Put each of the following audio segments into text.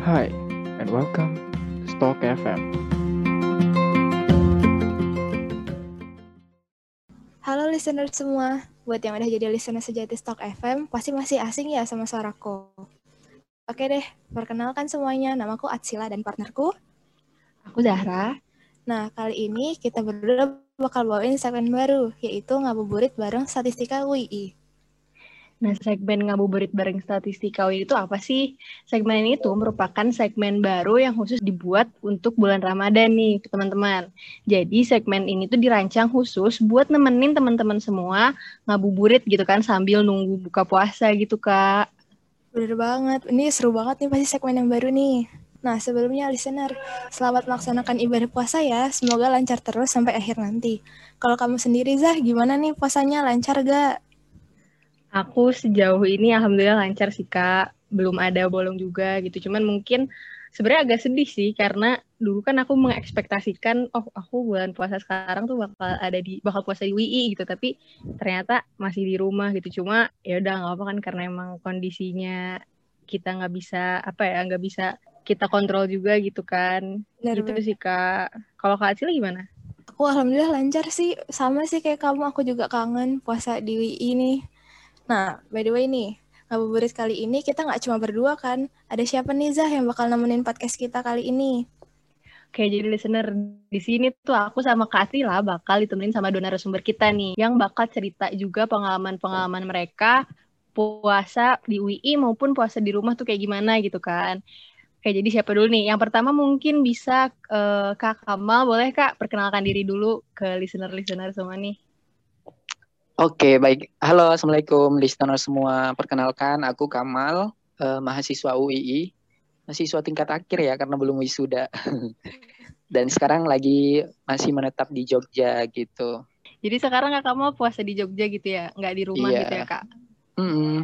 Hi, and welcome to Stock FM. Halo listener semua, buat yang udah jadi listener sejati Stock FM, pasti masih asing ya sama suaraku. Oke deh, perkenalkan semuanya, namaku Atsila dan partnerku. Aku Zahra. Nah, kali ini kita berdua bakal bawain segmen baru, yaitu ngabuburit bareng Statistika UI. Nah, segmen ngabuburit bareng statistika UI itu apa sih? Segmen ini tuh merupakan segmen baru yang khusus dibuat untuk bulan Ramadan nih, teman-teman. Jadi, segmen ini tuh dirancang khusus buat nemenin teman-teman semua ngabuburit gitu kan sambil nunggu buka puasa gitu, Kak. Bener banget, ini seru banget nih pasti segmen yang baru nih. Nah, sebelumnya listener, selamat melaksanakan ibadah puasa ya. Semoga lancar terus sampai akhir nanti. Kalau kamu sendiri, Zah, gimana nih puasanya? Lancar gak? Aku sejauh ini alhamdulillah lancar sih kak, belum ada bolong juga gitu. Cuman mungkin sebenarnya agak sedih sih karena dulu kan aku mengekspektasikan oh aku bulan puasa sekarang tuh bakal ada di bakal puasa di WI gitu. Tapi ternyata masih di rumah gitu. Cuma ya udah nggak apa kan karena emang kondisinya kita nggak bisa apa ya nggak bisa kita kontrol juga gitu kan. Bener, gitu sih kak. Kalau kak Acil gimana? Aku alhamdulillah lancar sih, sama sih kayak kamu, aku juga kangen puasa di WI nih. Nah, by the way nih, ngabuburit kali ini kita nggak cuma berdua kan, ada siapa nih Zah yang bakal nemenin podcast kita kali ini? Oke, jadi listener di sini tuh aku sama Kak Atila bakal ditemenin sama donor sumber kita nih, yang bakal cerita juga pengalaman-pengalaman mereka puasa di UI maupun puasa di rumah tuh kayak gimana gitu kan. Oke, jadi siapa dulu nih? Yang pertama mungkin bisa uh, Kak Kamal, boleh Kak perkenalkan diri dulu ke listener-listener semua nih. Oke, baik. Halo, Assalamualaikum listener semua. Perkenalkan, aku Kamal, uh, mahasiswa UII. Mahasiswa tingkat akhir ya, karena belum wisuda. Dan sekarang lagi masih menetap di Jogja gitu. Jadi sekarang Kak Kamal puasa di Jogja gitu ya? Nggak di rumah Iya. gitu ya, Kak? Mm -mm.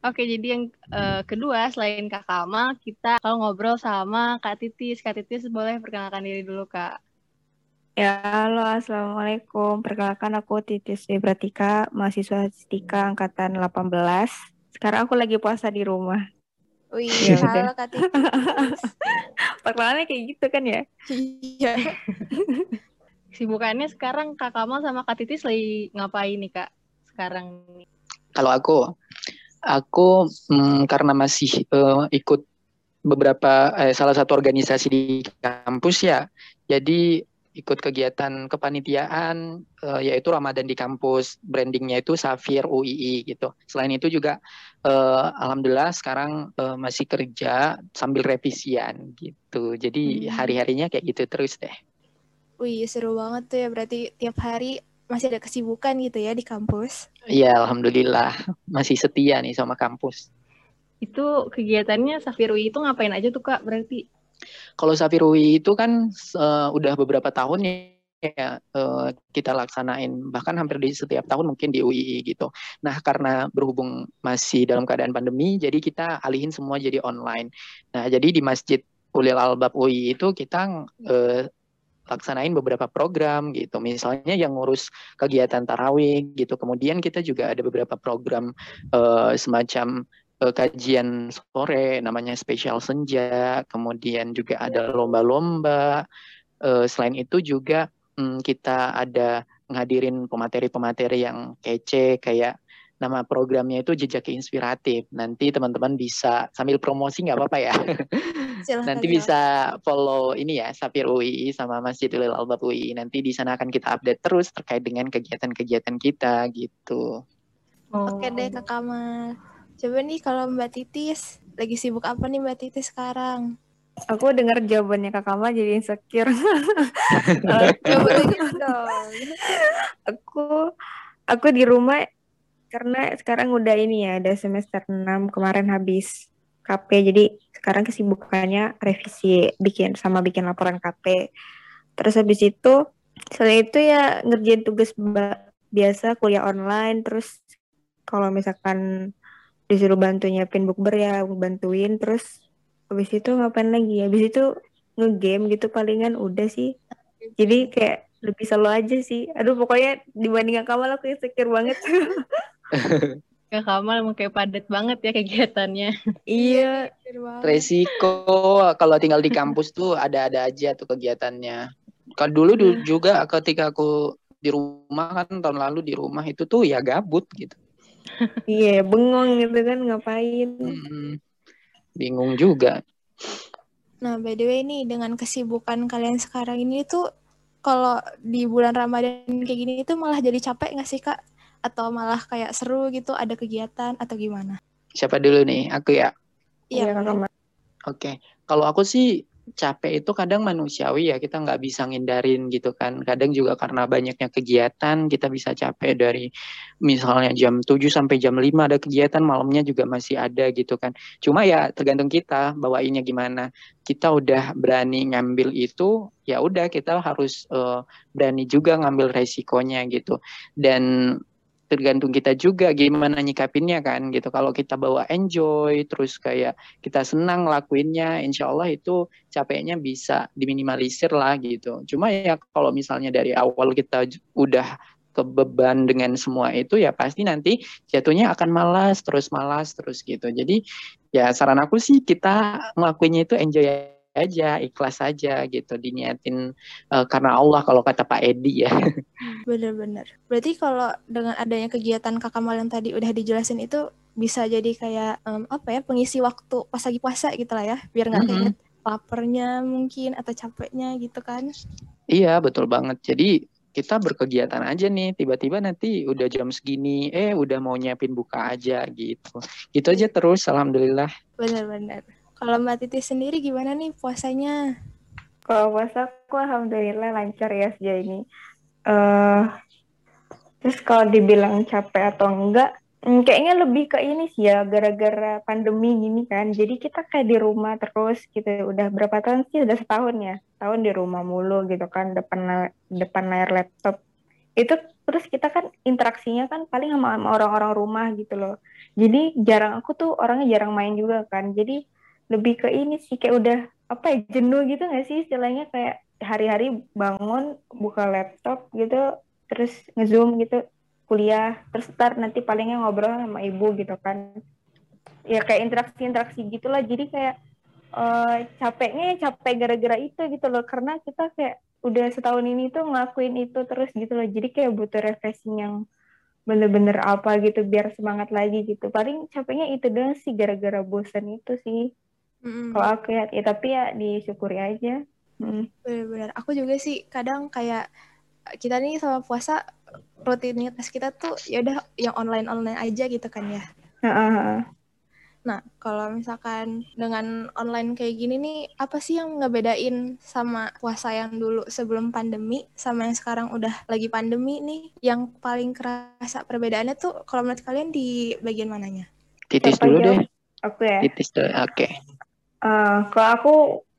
Oke, jadi yang uh, kedua, selain Kak Kamal, kita kalau ngobrol sama Kak Titis. Kak Titis boleh perkenalkan diri dulu, Kak. Ya, halo, Assalamualaikum. Perkenalkan aku Titis Debratika, mahasiswa statistika angkatan 18. Sekarang aku lagi puasa di rumah. Wih, Ya halo Kak Titis. Perkenalannya kayak gitu kan ya? Iya. Sibukannya sekarang Kak Kamal sama Kak Titis lagi ngapain nih, Kak? Sekarang. Kalau aku, aku mm, karena masih eh, ikut beberapa eh, salah satu organisasi di kampus ya, jadi ikut kegiatan kepanitiaan eh, yaitu Ramadan di kampus, brandingnya itu Safir UII gitu. Selain itu juga eh, alhamdulillah sekarang eh, masih kerja sambil revisian gitu. Jadi Hmm. hari-harinya kayak gitu terus deh. Wih, seru banget tuh ya, berarti tiap hari masih ada kesibukan gitu ya di kampus. Iya, alhamdulillah masih setia nih sama kampus. Itu kegiatannya Safir UI itu ngapain aja tuh, Kak? Berarti Kalau Safir UI itu kan eh, udah beberapa tahun ya eh, kita laksanain bahkan hampir di setiap tahun mungkin di UI gitu. Nah karena berhubung masih dalam keadaan pandemi, jadi kita alihin semua jadi online. Nah jadi di Masjid Ulil Albab UI itu kita eh, laksanain beberapa program gitu. Misalnya yang ngurus kegiatan tarawih gitu. Kemudian kita juga ada beberapa program eh, semacam eh, kajian sore namanya spesial senja, kemudian juga ada lomba-lomba. Eh, selain itu juga mm, kita ada ngadirin pemateri-pemateri yang kece kayak nama programnya itu jejak inspiratif. Nanti teman-teman bisa sambil promosi nggak apa-apa ya. Silahkan, Nanti silahkan. bisa follow ini ya Sapir UI sama Masjidil Albab UI. Nanti di sana akan kita update terus terkait dengan kegiatan-kegiatan kita gitu. Oke deh Kak Kamal. Coba nih kalau Mbak Titis, lagi sibuk apa nih Mbak Titis sekarang? Aku dengar jawabannya Kak Kamal jadi insecure. Coba dong. aku aku di rumah karena sekarang udah ini ya, ada semester 6 kemarin habis KP. Jadi sekarang kesibukannya revisi bikin sama bikin laporan KP. Terus habis itu selain itu ya ngerjain tugas biasa kuliah online terus kalau misalkan disuruh bantu nyiapin bukber ya bantuin terus habis itu ngapain lagi habis itu ngegame gitu palingan udah sih jadi kayak lebih selalu aja sih aduh pokoknya dibanding Kamal aku insecure banget Kak Kamal emang kayak padat banget ya kegiatannya. iya banget. Resiko kalau tinggal di kampus tuh ada-ada aja tuh kegiatannya. Kalau dulu du- juga ketika aku di rumah kan tahun lalu di rumah itu tuh ya gabut gitu. Iya, bengong gitu kan ngapain. Hmm, bingung juga. Nah, by the way nih, dengan kesibukan kalian sekarang ini tuh, kalau di bulan Ramadan kayak gini itu malah jadi capek nggak sih, Kak? Atau malah kayak seru gitu, ada kegiatan atau gimana? Siapa dulu nih? Aku ya. Iya, Kakak Ma. Oke, kalau aku sih capek itu kadang manusiawi ya, kita nggak bisa ngindarin gitu kan. Kadang juga karena banyaknya kegiatan, kita bisa capek dari misalnya jam 7 sampai jam 5 ada kegiatan, malamnya juga masih ada gitu kan. Cuma ya tergantung kita bawainnya gimana. Kita udah berani ngambil itu, ya udah kita harus eh, berani juga ngambil resikonya gitu. Dan tergantung kita juga gimana nyikapinnya kan gitu. Kalau kita bawa enjoy terus kayak kita senang lakuinnya, insya Allah itu capeknya bisa diminimalisir lah gitu. Cuma ya kalau misalnya dari awal kita udah kebeban dengan semua itu ya pasti nanti jatuhnya akan malas terus malas terus gitu. Jadi ya saran aku sih kita ngelakuinnya itu enjoy aja, ikhlas aja gitu, diniatin eh, karena Allah kalau kata Pak Edi ya. Bener-bener. Berarti kalau dengan adanya kegiatan Kak Kamal yang tadi udah dijelasin itu bisa jadi kayak em, apa ya pengisi waktu pas lagi puasa gitu lah ya, biar nggak Mm-mm. keinget laparnya mungkin atau capeknya gitu kan. Iya, betul banget. Jadi kita berkegiatan aja nih, tiba-tiba nanti udah jam segini, eh udah mau nyiapin buka aja gitu. Gitu aja terus, alhamdulillah. Bener-bener. Kalau Mbak Titi sendiri gimana nih puasanya? Kalau puasa aku alhamdulillah lancar ya sejauh ini. eh terus kalau dibilang capek atau enggak, hmm, kayaknya lebih ke ini sih ya, gara-gara pandemi gini kan. Jadi kita kayak di rumah terus gitu. Udah berapa tahun sih? Udah setahun ya. Tahun di rumah mulu gitu kan, depan depan layar laptop. Itu terus kita kan interaksinya kan paling sama orang-orang rumah gitu loh. Jadi jarang aku tuh orangnya jarang main juga kan. Jadi lebih ke ini sih kayak udah apa ya jenuh gitu nggak sih istilahnya? Kayak hari-hari bangun buka laptop gitu terus ngezoom gitu kuliah terus ntar nanti palingnya ngobrol sama ibu gitu kan. Ya kayak interaksi-interaksi gitulah. Jadi kayak eh, capeknya ya capek gara-gara itu gitu loh. Karena kita kayak udah setahun ini tuh ngelakuin itu terus gitu loh. Jadi kayak butuh refreshing yang bener-bener apa gitu biar semangat lagi gitu. Paling capeknya itu doang sih gara-gara bosan itu sih Mm-mm. kalau aku ya, ya tapi ya disyukuri aja. Mm. Bener-bener. Aku juga sih kadang kayak kita nih sama puasa rutinitas kita tuh ya udah yang online-online aja gitu kan ya. Heeh. Nah, kalau misalkan dengan online kayak gini nih, apa sih yang ngebedain sama puasa yang dulu sebelum pandemi sama yang sekarang udah lagi pandemi nih? Yang paling kerasa perbedaannya tuh kalau menurut kalian di bagian mananya? Titis Siapa dulu jawab? deh, Aku ya. titis dulu. Oke. Eh, kalau aku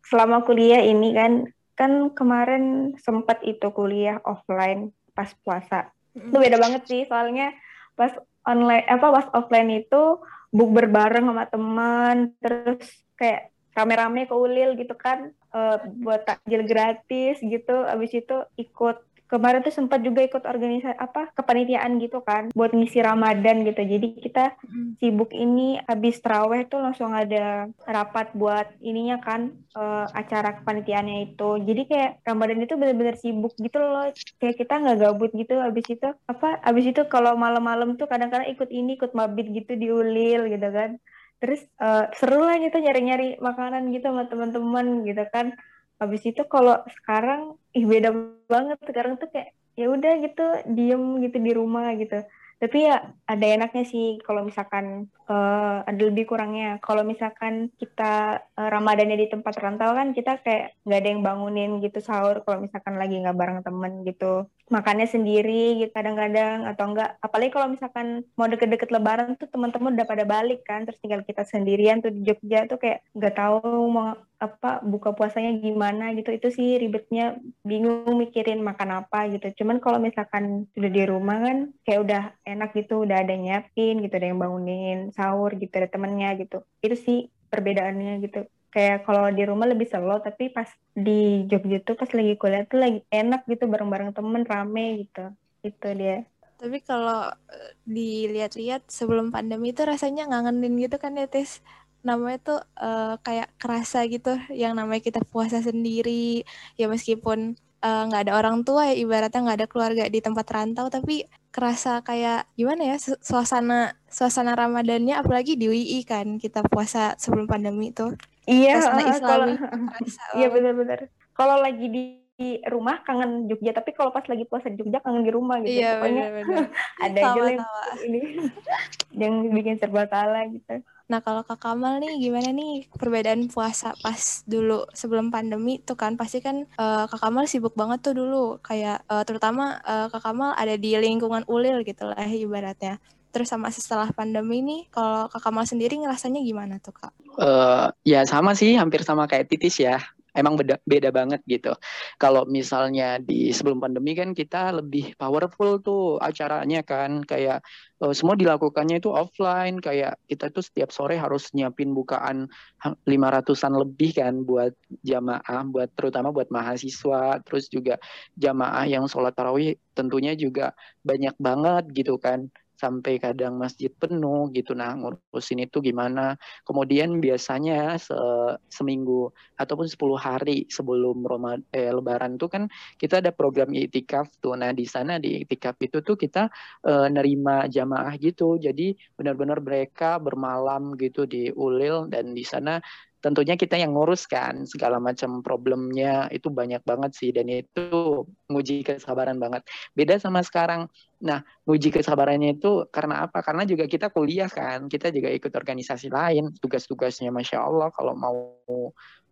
selama kuliah ini kan kan kemarin sempat itu kuliah offline pas puasa. Itu beda banget sih soalnya pas online apa pas offline itu bukber bareng sama teman terus kayak rame-rame ke Ulil gitu kan eh, buat takjil gratis gitu abis itu ikut kemarin tuh sempat juga ikut organisasi apa kepanitiaan gitu kan buat ngisi Ramadan gitu. Jadi kita sibuk ini habis teraweh tuh langsung ada rapat buat ininya kan eh, acara kepanitiaannya itu. Jadi kayak Ramadan itu bener-bener sibuk gitu loh. Kayak kita nggak gabut gitu habis itu apa habis itu kalau malam-malam tuh kadang-kadang ikut ini ikut mabit gitu di Ulil gitu kan. Terus eh, seru lah gitu nyari-nyari makanan gitu sama teman-teman gitu kan habis itu kalau sekarang ih beda banget. Sekarang tuh kayak ya udah gitu diem gitu di rumah gitu. Tapi ya ada enaknya sih kalau misalkan eh, ada lebih kurangnya. Kalau misalkan kita eh, Ramadannya di tempat rantau kan kita kayak nggak ada yang bangunin gitu sahur kalau misalkan lagi nggak bareng temen gitu. Makannya sendiri gitu kadang-kadang atau enggak apalagi kalau misalkan mau deket-deket lebaran tuh teman-teman udah pada balik kan. Terus tinggal kita sendirian tuh di Jogja tuh kayak nggak tahu mau apa buka puasanya gimana gitu itu sih ribetnya bingung mikirin makan apa gitu. Cuman kalau misalkan sudah di rumah kan kayak udah enak gitu udah ada nyiapin gitu ada yang bangunin sahur gitu ada temennya gitu. Itu sih perbedaannya gitu. Kayak kalau di rumah lebih slow tapi pas di Jogja tuh pas lagi kuliah tuh lagi enak gitu bareng-bareng temen rame gitu. Itu dia. Tapi kalau eh, dilihat-lihat sebelum pandemi itu rasanya ngangenin gitu kan ya, Tis? Namanya tuh uh, kayak kerasa gitu yang namanya kita puasa sendiri. Ya meskipun eh, nggak uh, ada orang tua ya ibaratnya nggak ada keluarga di tempat rantau tapi kerasa kayak gimana ya suasana suasana Ramadannya apalagi di UI kan kita puasa sebelum pandemi tuh. Iya kalau iya benar-benar kalau lagi di di rumah kangen Jogja tapi kalau pas lagi puasa di Jogja kangen di rumah gitu. Iya, pokoknya bener, bener. ada aja yang ini yang bikin serba salah gitu Nah, kalau Kak Kamal nih gimana nih perbedaan puasa pas dulu sebelum pandemi tuh kan pasti kan uh, Kak Kamal sibuk banget tuh dulu kayak uh, terutama uh, Kak Kamal ada di lingkungan ulil gitu lah ibaratnya. Terus sama setelah pandemi nih kalau Kak Kamal sendiri ngerasanya gimana tuh Kak? Uh, ya sama sih hampir sama kayak Titis ya emang beda, beda banget gitu. Kalau misalnya di sebelum pandemi kan kita lebih powerful tuh acaranya kan. Kayak uh, semua dilakukannya itu offline. Kayak kita tuh setiap sore harus nyiapin bukaan 500-an lebih kan buat jamaah buat terutama buat mahasiswa. Terus juga jamaah yang sholat tarawih tentunya juga banyak banget gitu kan sampai kadang masjid penuh gitu. Nah ngurusin itu gimana? Kemudian biasanya se seminggu ataupun 10 hari sebelum Roma eh, lebaran tuh kan kita ada program itikaf tuh. Nah di sana di itikaf itu tuh kita eh, nerima jamaah gitu. Jadi benar-benar mereka bermalam gitu di Ulil dan di sana tentunya kita yang ngurus kan segala macam problemnya itu banyak banget sih dan itu nguji kesabaran banget. Beda sama sekarang. Nah nguji kesabarannya itu karena apa? Karena juga kita kuliah kan kita juga ikut organisasi lain tugas-tugasnya masya Allah kalau mau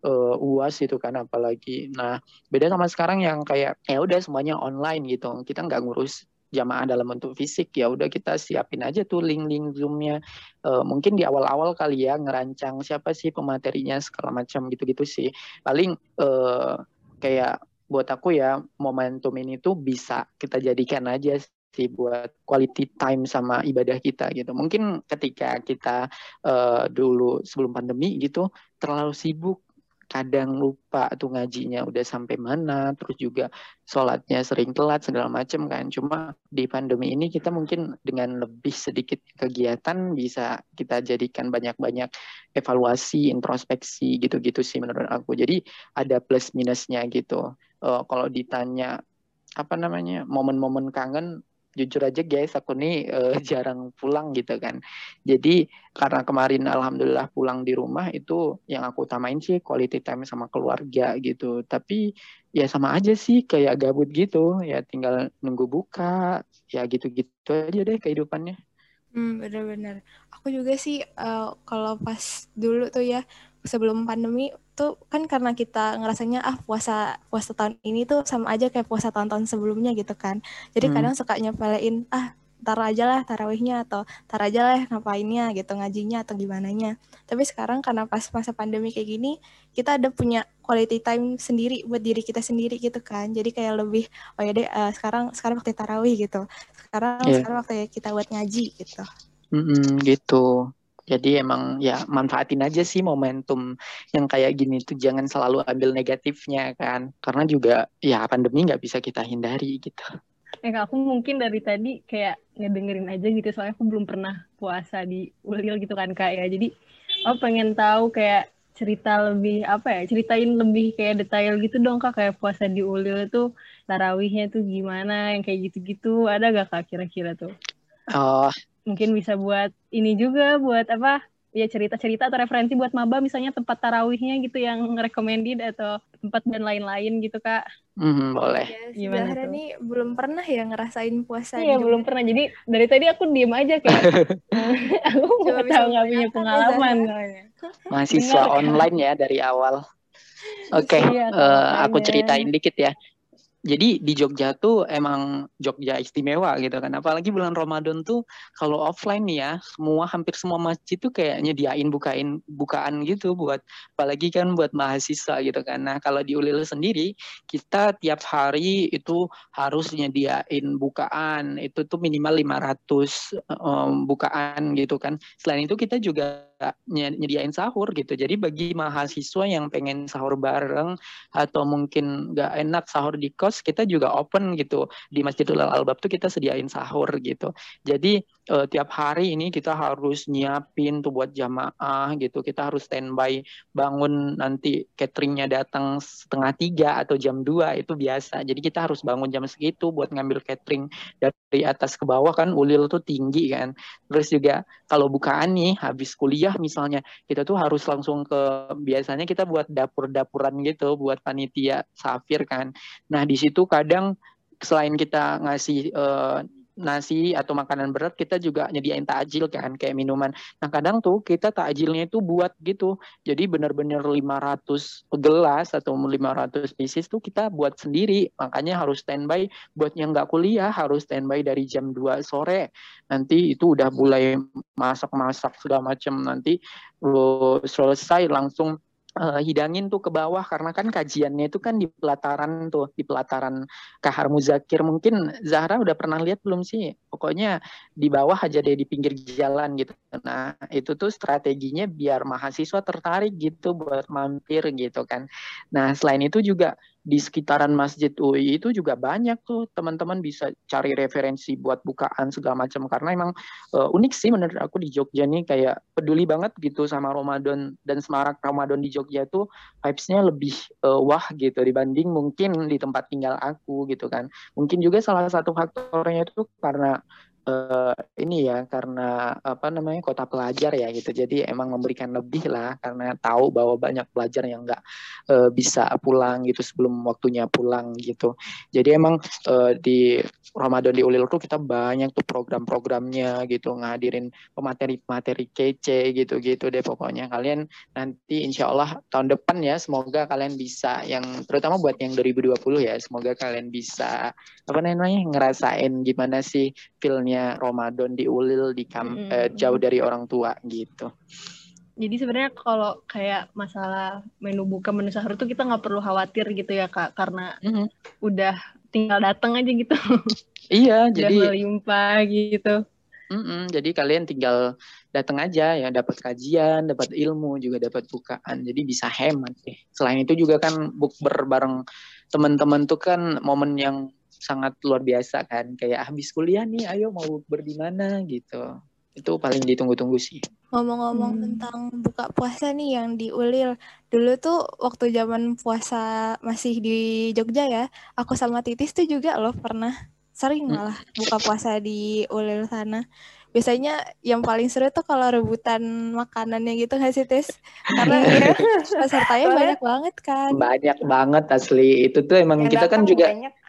uh, uas itu kan apalagi. Nah beda sama sekarang yang kayak ya udah semuanya online gitu kita nggak ngurus jamaah dalam bentuk fisik ya udah kita siapin aja tuh link-link zoomnya uh, mungkin di awal-awal kali ya ngerancang siapa sih pematerinya segala macam gitu-gitu sih paling uh, kayak buat aku ya momentum ini tuh bisa kita jadikan aja sih buat quality time sama ibadah kita gitu. Mungkin ketika kita uh, dulu sebelum pandemi gitu terlalu sibuk kadang lupa tuh ngajinya udah sampai mana, terus juga sholatnya sering telat segala macam kan. Cuma di pandemi ini kita mungkin dengan lebih sedikit kegiatan bisa kita jadikan banyak-banyak evaluasi, introspeksi gitu-gitu sih menurut aku. Jadi ada plus minusnya gitu. Uh, kalau ditanya apa namanya momen-momen kangen jujur aja guys aku nih uh, jarang pulang gitu kan. Jadi karena kemarin alhamdulillah pulang di rumah itu yang aku utamain sih quality time sama keluarga gitu. Tapi ya sama aja sih kayak gabut gitu. Ya tinggal nunggu buka ya gitu-gitu aja deh kehidupannya. Hmm, bener-bener. Aku juga sih uh, kalau pas dulu tuh ya sebelum pandemi tuh kan karena kita ngerasanya ah puasa puasa tahun ini tuh sama aja kayak puasa tahun-tahun sebelumnya gitu kan. Jadi hmm. kadang suka nyepelein ah taruh aja lah tarawihnya atau taruh aja lah ngapainnya gitu ngajinya atau gimana nya. Tapi sekarang karena pas masa pandemi kayak gini kita ada punya quality time sendiri buat diri kita sendiri gitu kan. Jadi kayak lebih oh ya deh uh, sekarang sekarang waktu tarawih gitu. Sekarang yeah. sekarang waktu kita buat ngaji gitu. Mm -hmm, gitu. Jadi emang ya manfaatin aja sih momentum yang kayak gini tuh jangan selalu ambil negatifnya kan. Karena juga ya pandemi nggak bisa kita hindari gitu. Eh aku mungkin dari tadi kayak ngedengerin aja gitu soalnya aku belum pernah puasa di Ulil gitu kan kak ya. Jadi aku pengen tahu kayak cerita lebih apa ya ceritain lebih kayak detail gitu dong kak kayak puasa di Ulil itu tarawihnya tuh gimana yang kayak gitu-gitu ada gak kak kira-kira tuh? Oh mungkin bisa buat ini juga buat apa ya cerita-cerita atau referensi buat maba misalnya tempat tarawihnya gitu yang recommended atau tempat dan lain-lain gitu kak. Mm, boleh. Ya, gimana tuh? nih belum pernah ya ngerasain puasa iya belum pernah. Jadi dari tadi aku diem aja kayak aku nggak tahu nggak punya pengalaman mahasiswa online ya dari awal. Oke okay, iya, uh, aku ceritain dikit ya jadi di Jogja tuh emang Jogja istimewa gitu kan. Apalagi bulan Ramadan tuh kalau offline nih ya, semua hampir semua masjid tuh kayak nyediain bukain bukaan gitu buat apalagi kan buat mahasiswa gitu kan. Nah, kalau di Ulil sendiri kita tiap hari itu harus nyediain bukaan. Itu tuh minimal 500 um, bukaan gitu kan. Selain itu kita juga nyediain sahur gitu. Jadi bagi mahasiswa yang pengen sahur bareng atau mungkin nggak enak sahur di kos, kita juga open gitu di Masjidul Albab tuh kita sediain sahur gitu. Jadi uh, tiap hari ini kita harus nyiapin tuh buat jamaah gitu. Kita harus standby bangun nanti cateringnya datang setengah tiga atau jam dua itu biasa. Jadi kita harus bangun jam segitu buat ngambil catering dari atas ke bawah kan ulil tuh tinggi kan. Terus juga kalau bukaan nih habis kuliah misalnya kita tuh harus langsung ke biasanya kita buat dapur-dapuran gitu buat panitia safir kan. Nah di situ kadang selain kita ngasih uh, nasi atau makanan berat kita juga nyediain takjil kan kayak minuman. Nah kadang tuh kita takjilnya itu buat gitu. Jadi benar-benar 500 gelas atau 500 pieces tuh kita buat sendiri. Makanya harus standby buat yang nggak kuliah harus standby dari jam 2 sore. Nanti itu udah mulai masak-masak segala macam nanti selesai langsung uh, hidangin tuh ke bawah karena kan kajiannya itu kan di pelataran tuh di pelataran Kahar Muzakir. Mungkin Zahra udah pernah lihat belum sih? Pokoknya di bawah aja deh di pinggir jalan gitu. Nah itu tuh strateginya biar mahasiswa tertarik gitu buat mampir gitu kan. Nah selain itu juga di sekitaran Masjid UI itu juga banyak tuh teman-teman bisa cari referensi buat bukaan segala macam karena emang uh, unik sih menurut aku di Jogja nih kayak peduli banget gitu sama Ramadan dan semarak Ramadan di Jogja tuh vibes-nya lebih uh, wah gitu dibanding mungkin di tempat tinggal aku gitu kan. Mungkin juga salah satu faktornya itu karena uh, ini ya karena apa namanya kota pelajar ya gitu. Jadi emang memberikan lebih lah karena tahu bahwa banyak pelajar yang nggak uh, bisa pulang gitu sebelum waktunya pulang gitu. Jadi emang uh, di Ramadan di Ulil tuh kita banyak tuh program-programnya gitu. Ngadirin pemateri-pemateri kece gitu-gitu deh pokoknya. Kalian nanti insya Allah tahun depan ya semoga kalian bisa yang terutama buat yang 2020 ya semoga kalian bisa apa namanya ngerasain gimana sih feelnya Ramadan di Ulil di kam mm -hmm. eh, jauh dari orang tua gitu. Jadi sebenarnya kalau kayak masalah menu buka menu sahur tuh kita nggak perlu khawatir gitu ya kak karena mm -hmm. udah tinggal datang aja gitu. Iya, jadi melimpah gitu. Mm -mm, jadi kalian tinggal datang aja ya dapat kajian, dapat ilmu, juga dapat bukaan. Jadi bisa hemat deh. Selain itu juga kan bukber bareng teman-teman tuh kan momen yang sangat luar biasa kan. Kayak habis kuliah nih, ayo mau bukber di mana gitu. Itu paling ditunggu-tunggu sih. Ngomong-ngomong hmm. tentang buka puasa nih yang di Ulil. Dulu tuh waktu zaman puasa masih di Jogja ya, aku sama Titis tuh juga loh pernah sering hmm. malah buka puasa di Ulil sana. Biasanya yang paling seru tuh kalau rebutan makanannya gitu nggak sih Tis? Karena ya, pesertanya banyak banget kan. Banyak banget asli. Itu tuh emang kita kan juga Mm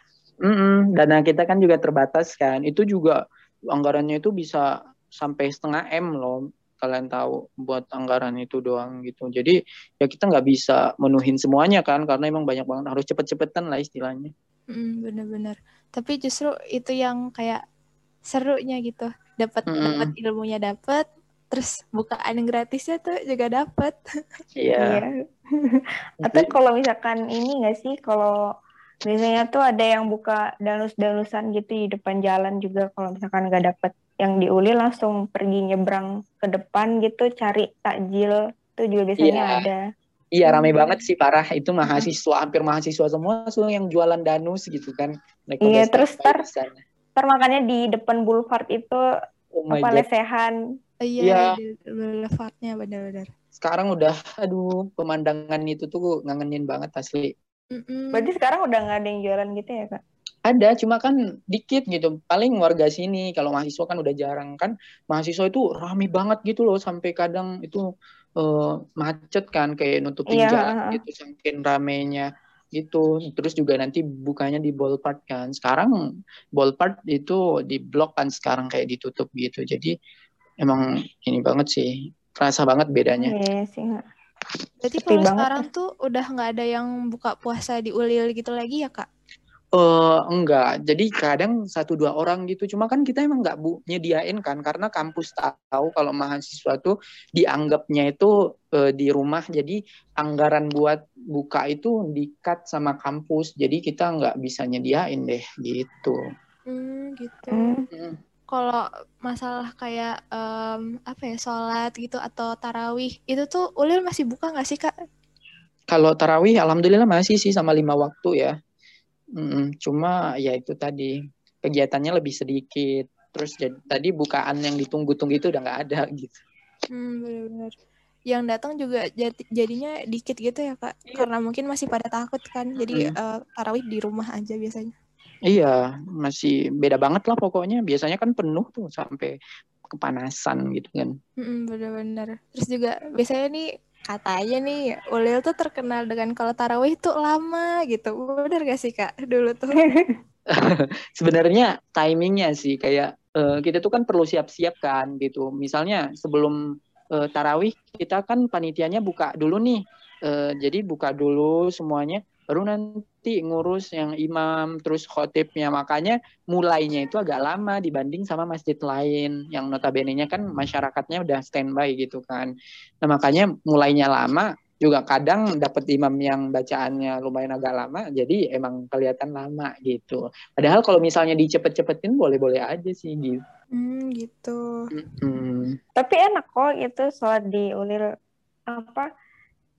-mm, dana kita kan juga terbatas kan. Itu juga anggarannya itu bisa sampai setengah M loh kalian tahu buat anggaran itu doang gitu. Jadi ya kita nggak bisa menuhin semuanya kan karena emang banyak banget harus cepet-cepetan lah istilahnya. Mm, bener-bener. Tapi justru itu yang kayak serunya gitu. Dapat mm. dapat ilmunya dapat, terus bukaan yang gratisnya tuh juga dapat. Iya. Yeah. Atau kalau misalkan ini nggak sih kalau biasanya tuh ada yang buka danus-danusan gitu di depan jalan juga kalau misalkan nggak dapet yang diuli langsung pergi nyebrang ke depan gitu cari takjil itu juga biasanya yeah. ada. Iya rame hmm. banget sih parah itu mahasiswa hampir mahasiswa semua langsung yang jualan danus gitu kan. Iya terus ter ter makanya di depan boulevard itu oh apa God. lesehan. Iya ya. di boulevardnya benar-benar. Sekarang udah aduh pemandangan itu tuh ngangenin banget asli. Mm-mm. Berarti sekarang udah nggak ada yang jualan gitu ya kak? Ada, cuma kan dikit gitu. Paling warga sini, kalau mahasiswa kan udah jarang kan. Mahasiswa itu rame banget gitu loh, sampai kadang itu uh, macet kan, kayak nutupin yeah. jalan gitu, saking ramenya gitu. Terus juga nanti bukanya di ballpark kan. Sekarang ballpark itu di blok kan sekarang kayak ditutup gitu. Jadi emang ini banget sih, kerasa banget bedanya. Iya sih. Berarti kalau sekarang tuh udah nggak ada yang buka puasa di Ulil gitu lagi ya kak? Uh, enggak, jadi kadang satu dua orang gitu. Cuma kan kita emang nggak bu nyediain kan, karena kampus tahu kalau mahasiswa tuh dianggapnya itu uh, di rumah. Jadi anggaran buat buka itu dikat sama kampus. Jadi kita nggak bisa nyediain deh gitu. Hmm, gitu. Hmm kalau masalah kayak um, apa ya sholat gitu atau tarawih itu tuh ulil masih buka nggak sih kak? Kalau tarawih alhamdulillah masih sih sama lima waktu ya. Hmm, cuma ya itu tadi kegiatannya lebih sedikit terus jadi, tadi bukaan yang ditunggu-tunggu itu udah nggak ada gitu Hmm, benar-benar. Yang datang juga jati- jadinya dikit gitu ya, Kak. Karena mungkin masih pada takut kan. Jadi Mm. eh, tarawih di rumah aja biasanya. Iya masih beda banget lah pokoknya biasanya kan penuh tuh sampai kepanasan gitu kan Mm-mm, benar-benar. Terus juga biasanya nih katanya nih Ulil tuh terkenal dengan kalau tarawih tuh lama gitu. Bener gak sih, Kak? Dulu tuh. sebenarnya timingnya sih kayak eh, kita tuh kan perlu siap-siap kan gitu. Misalnya sebelum eh, tarawih kita kan panitianya buka dulu nih. Eh, jadi buka dulu semuanya, baru nanti ngurus yang imam terus khotibnya. Makanya mulainya itu agak lama dibanding sama masjid lain yang notabene-nya kan masyarakatnya udah standby gitu kan. Nah makanya mulainya lama juga kadang dapat imam yang bacaannya lumayan agak lama jadi emang kelihatan lama gitu. Padahal kalau misalnya dicepet-cepetin boleh-boleh aja sih gitu. Hmm, gitu. Hmm. Tapi enak kok itu sholat di ulil apa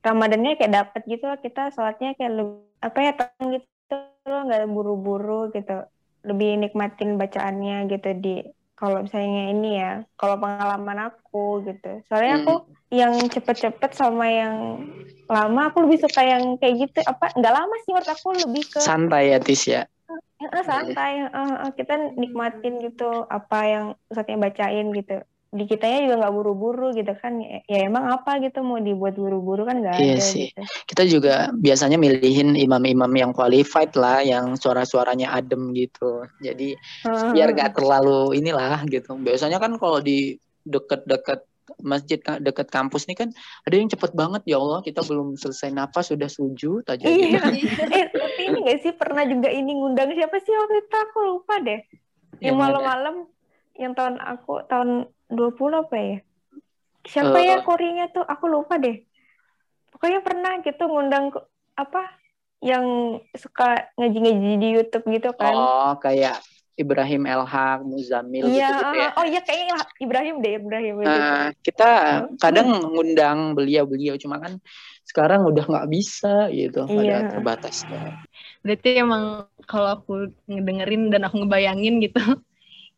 Ramadannya kayak dapet gitu loh kita sholatnya kayak lebih, apa ya tenang gitu loh nggak buru-buru gitu lebih nikmatin bacaannya gitu di kalau misalnya ini ya kalau pengalaman aku gitu soalnya aku yang cepet-cepet sama yang lama aku lebih suka yang kayak gitu apa nggak lama sih menurut aku lebih ke Santai ya Tis ya. Heeh, santai heeh, heeh. kita nikmatin gitu apa yang ustadznya bacain gitu di kitanya juga nggak buru-buru gitu kan ya, ya emang apa gitu mau dibuat buru-buru kan nggak Iya ada sih. gitu Kita juga biasanya milihin imam-imam yang qualified lah, yang suara-suaranya adem gitu. Jadi biar nggak terlalu inilah gitu. Biasanya kan kalau di deket-deket masjid ka- deket kampus nih kan ada yang cepet banget ya Allah kita belum selesai nafas sudah sujud aja Iya. gitu. eh tapi ini gak sih pernah juga ini ngundang siapa sih waktu itu aku lupa deh yang malam-malam yang tahun aku tahun 20 apa ya siapa Eh. ya korinya tuh aku lupa deh pokoknya pernah gitu ngundang apa yang suka ngaji-ngaji di YouTube gitu kan Oh kayak Ibrahim Elhak, Muzamil Iya, gitu-gitu ya. ah, oh iya kayaknya Ibrahim deh, Ibrahim gitu. Nah, kita kadang ngundang beliau-beliau cuma kan sekarang udah nggak bisa gitu, Iya. ada terbatas. Berarti emang kalau aku ngedengerin dan aku ngebayangin gitu,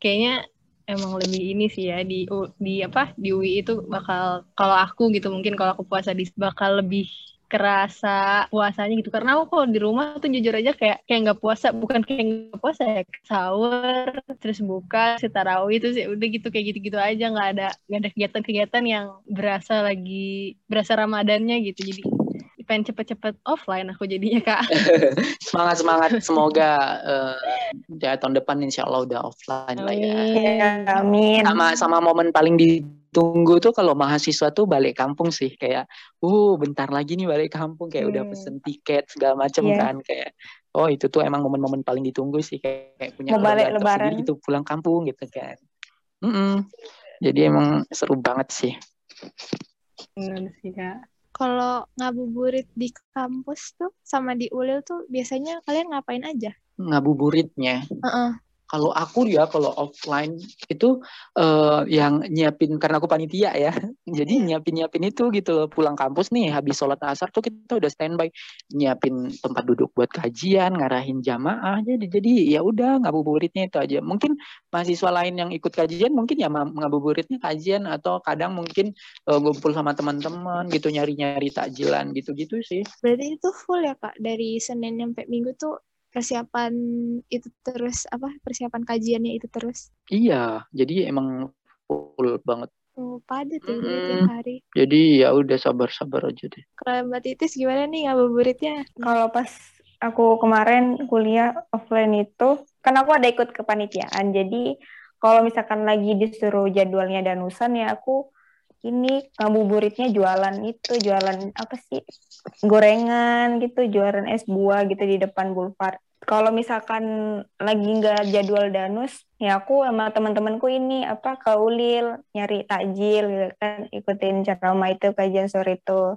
kayaknya emang lebih ini sih ya di di apa di UI itu bakal kalau aku gitu mungkin kalau aku puasa di bakal lebih kerasa puasanya gitu. Karena aku kalau di rumah tuh jujur aja kayak kayak nggak puasa bukan kayak nggak puasa ya sahur terus buka si tarawih terus ya udah gitu kayak gitu-gitu aja. Nggak ada nggak ada kegiatan-kegiatan yang berasa lagi berasa ramadannya gitu. Jadi pengen cepet-cepet offline aku jadinya kak Semangat semangat, semoga eh, ya tahun depan insya Allah udah offline lah ya. Iya, amin. Sama sama momen paling ditunggu tuh kalau mahasiswa tuh balik kampung sih kayak, uh bentar lagi nih balik kampung kayak udah Hmm. pesen tiket segala macem Iya. kan kayak. Oh itu tuh emang momen-momen paling ditunggu sih kayak, kayak punya balik lebaran. gitu pulang kampung gitu kan. Mm-mm. Jadi emang seru banget sih. Bener sih kak Kalau ngabuburit di kampus tuh sama di Ulil tuh biasanya kalian ngapain aja? Ngabuburitnya. Heeh. Kalau aku ya kalau offline itu eh, yang nyiapin karena aku panitia ya. Jadi nyiapin-nyiapin itu gitu loh. Pulang kampus nih habis sholat asar tuh kita udah standby nyiapin tempat duduk buat kajian, ngarahin jamaah. Jadi jadi ya udah ngabuburitnya itu aja. Mungkin mahasiswa lain yang ikut kajian mungkin ya ngabuburitnya kajian atau kadang mungkin eh, ngumpul sama teman-teman gitu nyari-nyari takjilan gitu-gitu sih. Berarti itu full ya Kak dari Senin sampai Minggu tuh persiapan itu terus apa persiapan kajiannya itu terus. Iya, jadi emang full banget. Oh, padat ya Mm-mm. tiap hari. Jadi ya udah sabar-sabar aja deh. Kalau Mbak Titis gimana nih ngabuburitnya? Kalau pas aku kemarin kuliah offline itu, kan aku ada ikut kepanitiaan. Jadi kalau misalkan lagi disuruh jadwalnya danusan ya aku ini ngabuburitnya jualan itu, jualan apa sih? Gorengan gitu, jualan es buah gitu di depan Boulevard. Kalau misalkan lagi nggak jadwal danus, ya aku sama teman-temanku ini apa ke Ulil nyari takjil gitu kan, ikutin ceramah itu kajian sore itu.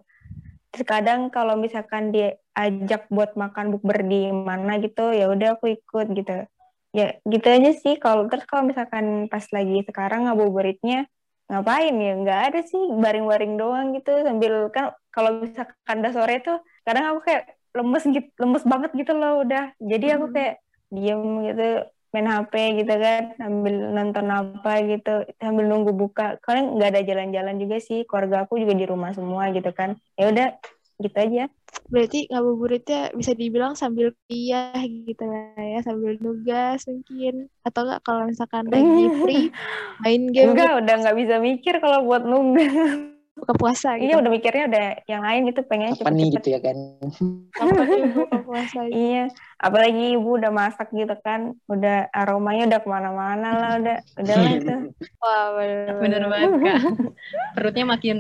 Terus kadang kalau misalkan diajak buat makan bukber di mana gitu, ya udah aku ikut gitu. Ya gitu aja sih. Kalau terus kalau misalkan pas lagi sekarang ngabuburitnya ngapain ya? Nggak ada sih baring-baring doang gitu sambil kan kalau misalkan udah sore tuh kadang aku kayak lemes gitu, lemes banget gitu loh udah. Jadi aku Hmm. kayak diem gitu main HP gitu kan sambil nonton apa gitu sambil nunggu buka kalian nggak ada jalan-jalan juga sih keluarga aku juga di rumah semua gitu kan ya udah gitu aja Berarti ngabuburitnya bisa dibilang sambil kuliah gitu lah ya, sambil nugas mungkin. Atau enggak kalau misalkan lagi free, main game enggak udah nggak bisa mikir kalau buat nunggu buka puasa gitu. iya udah mikirnya udah yang lain gitu pengen Apa nih cepet-cepet gitu ya kan? Buka puasa gitu. iya apalagi ibu udah masak gitu kan udah aromanya udah ke mana-mana lah udah udah lah itu Wah, bener, Bener banget kak. Perutnya makin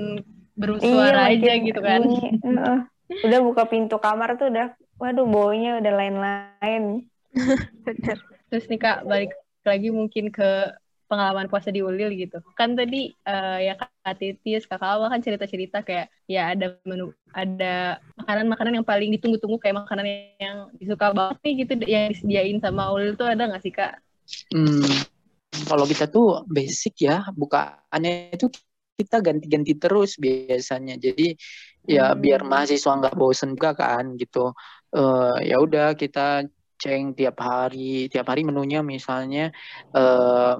bersuara Iya, aja makin gitu kan. bunyi. Heeh. udah buka pintu kamar tuh udah waduh baunya udah lain-lain. Terus nih kak balik lagi mungkin ke pengalaman puasa di Ulil gitu. Kan tadi eh, ya Kak Titis, Kak Kawa kan cerita-cerita kayak ya ada menu ada makanan-makanan yang paling ditunggu-tunggu kayak makanan yang disuka banget nih gitu yang disediain sama Ulil tuh ada nggak sih Kak? Hmm, kalau kita tuh basic ya, bukaannya itu kita ganti-ganti terus biasanya. Jadi ya Hmm. biar mahasiswa nggak bosen juga kan gitu. Eh ya udah kita ceng tiap hari, tiap hari menunya misalnya eh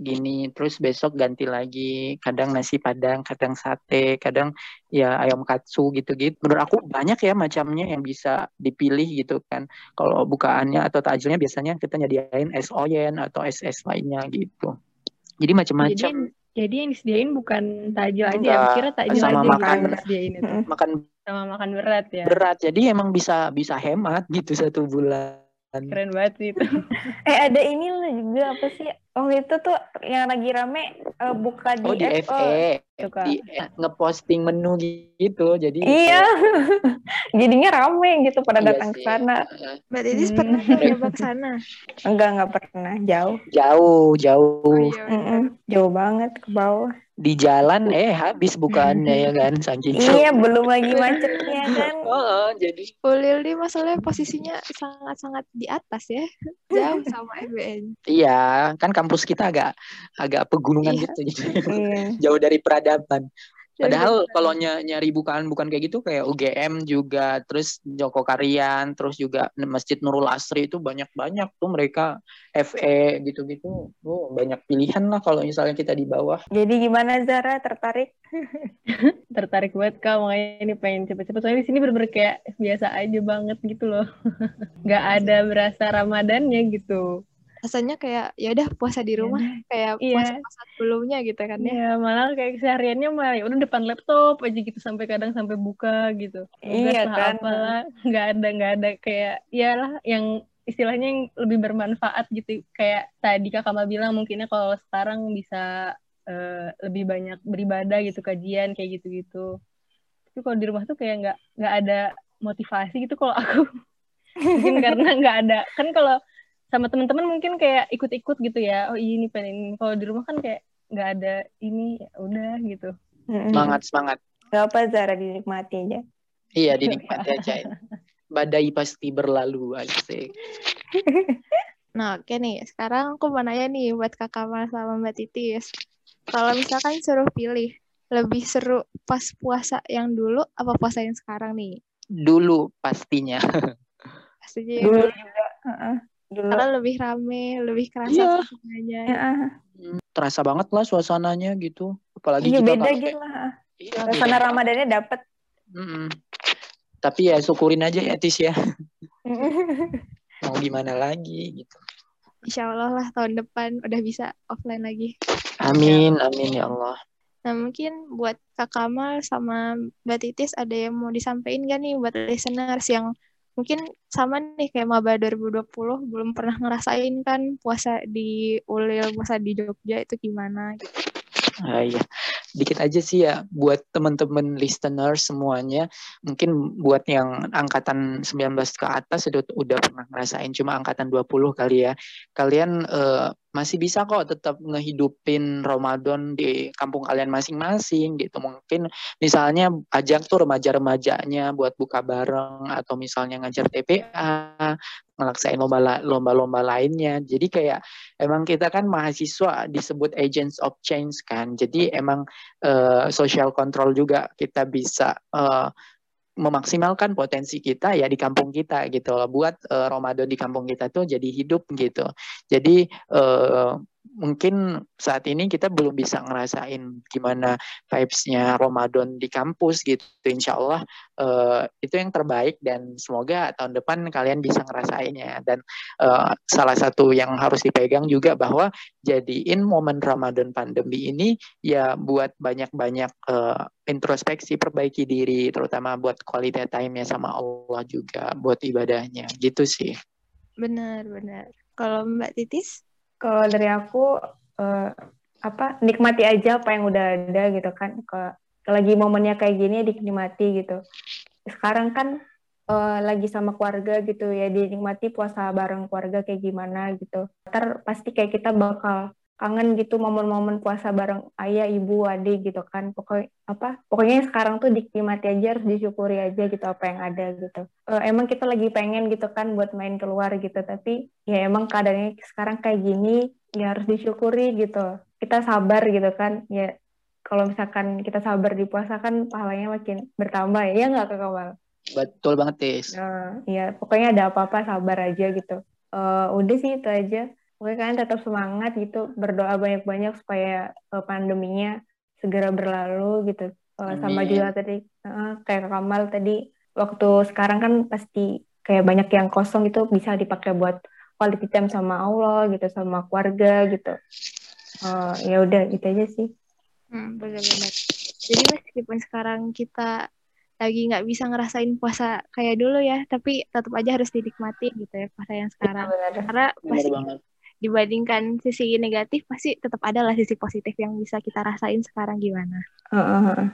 gini, terus besok ganti lagi. Kadang nasi padang, kadang sate, kadang ya ayam katsu gitu-gitu. Menurut aku banyak ya macamnya yang bisa dipilih gitu kan. Kalau bukaannya atau takjilnya biasanya kita nyediain es oyen atau es es lainnya gitu. Jadi macam-macam. Jadi jadi yang disediain bukan takjil aja ya, kira takjil sama aja makan. yang disediain itu. Makan Sama makan berat ya. berat, jadi emang bisa bisa hemat gitu satu bulan. Keren banget sih itu. eh ada ini juga apa sih waktu itu tuh yang lagi rame eh, buka di, Oh di FO. FE, suka. di eh, ngeposting menu gitu, jadi iya jadinya rame gitu pada Iya datang ke sih. sana Mbak Titis Hmm. pernah coba ke sana? enggak enggak pernah jauh jauh jauh Oh, iya. Mm-mm. jauh banget ke bawah di jalan eh habis bukannya ya kan saking iya belum lagi macetnya kan Oh, oh, jadi Ulil nih masalahnya posisinya sangat-sangat di atas ya. Jauh sama FBN. iya kan kampus kita agak agak pegunungan Iya. gitu gitu iya jauh dari peradaban Padahal kalau ny- nyari bukaan bukan kayak gitu kayak UGM juga, terus Joko Karyan, terus juga Masjid Nurul Asri itu banyak-banyak tuh mereka FE gitu-gitu. Oh, banyak pilihan lah kalau misalnya kita di bawah. jadi gimana Zara tertarik Tertarik banget Kak, makanya ini pengen cepet-cepet. Soalnya di sini bener-bener kayak biasa aja banget gitu loh. Nggak ada berasa Ramadannya gitu. Rasanya kayak ya udah puasa di rumah kayak Iya. puasa-puasa sebelumnya gitu kan ya. Ya malah kayak kesehariannya malah ya udah depan laptop aja gitu sampai kadang sampai buka gitu. Iya, lah, kan. apalah nggak ada nggak ada kayak ya lah yang istilahnya yang lebih bermanfaat gitu kayak tadi kak Kamal bilang mungkinnya kalau sekarang bisa eh, lebih banyak beribadah gitu kajian kayak gitu-gitu. Tapi kalau di rumah tuh kayak nggak nggak ada motivasi gitu kalau aku mungkin karena nggak ada kan kalau sama teman-teman mungkin kayak ikut-ikut gitu ya oh ini pengen ini. kalau di rumah kan kayak nggak ada ini ya udah gitu. Semangat semangat. Gak apa Zara dinikmati aja Iya dinikmati aja. ya. Badai pasti berlalu asik. Nah, oke nih. Sekarang aku mau nanya nih buat Kak Kamal sama Mbak Titis. Kalau misalkan suruh pilih, lebih seru pas puasa yang dulu apa puasa yang sekarang nih? Dulu pastinya. Pastinya yang dulu juga Heeh. Dulu Karena lebih rame, lebih kerasa Iya. suasananya. Heeh. Terasa banget lah suasananya gitu. Apalagi iya kita beda gitu lah Iya, suasana beda. Ramadannya dapet Mm-mm. Tapi ya syukurin aja ya Tis ya. Mau gimana lagi gitu. Insya Allah lah tahun depan udah bisa offline lagi. Amin, amin ya Allah. Nah, mungkin buat Kak Kamal sama Mbak Titis ada yang mau disampaikan gak nih buat listeners yang mungkin sama nih kayak Maba 2020 belum pernah ngerasain kan puasa di Ulil, puasa di Jogja itu gimana gitu. Ah, iya. Dikit aja sih ya buat teman-teman listener semuanya. Mungkin buat yang angkatan 19 ke atas udah udah pernah ngerasain cuma angkatan 20 kali ya. Kalian eh, masih bisa kok tetap ngehidupin Ramadan di kampung kalian masing-masing gitu. Mungkin misalnya ajak tuh remaja-remajanya buat buka bareng atau misalnya ngajar TPA, la- lomba-lomba lainnya. Jadi kayak emang kita kan mahasiswa disebut agents of change kan. Jadi emang eh, social control juga kita bisa eh, memaksimalkan potensi kita ya di kampung kita gitu loh. Buat uh, Ramadan di kampung kita tuh jadi hidup gitu. Jadi uh, mungkin saat ini kita belum bisa ngerasain gimana vibes-nya Ramadan di kampus gitu. Insya Allah uh, itu yang terbaik dan semoga tahun depan kalian bisa ngerasainnya. Dan uh, salah satu yang harus dipegang juga bahwa jadiin momen Ramadan pandemi ini ya buat banyak-banyak uh, introspeksi, perbaiki diri, terutama buat quality time-nya sama Allah juga, buat ibadahnya gitu sih. Benar, benar. Kalau Mbak Titis? Kalau dari aku uh, apa nikmati aja apa yang udah ada gitu kan. Ke, lagi momennya kayak gini dinikmati gitu. Sekarang kan uh, lagi sama keluarga gitu ya dinikmati puasa bareng keluarga kayak gimana gitu. Ntar pasti kayak kita bakal kangen gitu momen-momen puasa bareng ayah, ibu, adik gitu kan. Pokoknya apa? Pokoknya sekarang tuh dinikmati aja harus disyukuri aja gitu apa yang ada gitu. Uh, emang kita lagi pengen gitu kan buat main keluar gitu, tapi ya emang keadaannya sekarang kayak gini ya harus disyukuri gitu. Kita sabar gitu kan. Ya kalau misalkan kita sabar di puasa kan pahalanya makin bertambah ya, ya nggak ke Kamal? Betul banget, Tis. Nah, ya pokoknya ada apa-apa sabar aja gitu. Uh, udah sih itu aja Pokoknya kalian tetap semangat gitu, berdoa banyak-banyak supaya uh, pandeminya segera berlalu gitu. Uh, sama juga tadi uh, kayak Kamal tadi waktu sekarang kan pasti kayak banyak yang kosong itu bisa dipakai buat quality time sama Allah gitu, sama keluarga gitu. Uh, ya udah gitu aja sih. Hmm, benar-benar. Jadi meskipun sekarang kita lagi nggak bisa ngerasain puasa kayak dulu ya, tapi tetap aja harus dinikmati gitu ya puasa yang sekarang. Karena pasti banget dibandingkan sisi negatif pasti tetap ada lah sisi positif yang bisa kita rasain sekarang gimana. Uh, uh,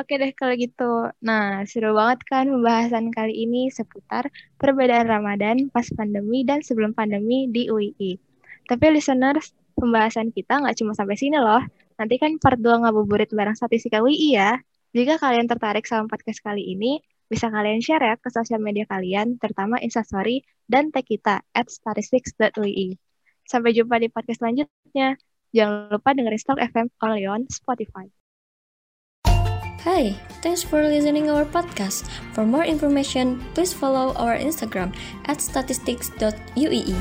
Oke deh kalau gitu. Nah, seru banget kan pembahasan kali ini seputar perbedaan Ramadan pas pandemi dan sebelum pandemi di UII. Tapi listeners, pembahasan kita nggak cuma sampai sini loh. Nanti kan part 2 ngabuburit bareng statistika UII ya. Jika kalian tertarik sama podcast kali ini, bisa kalian share ya ke sosial media kalian, terutama Instastory dan tag kita at statistics.ui. Sampai jumpa di podcast selanjutnya. Jangan lupa dengerin Stock FM only on Spotify. Hi, thanks for listening our podcast. For more information, please follow our Instagram at statistics.uee.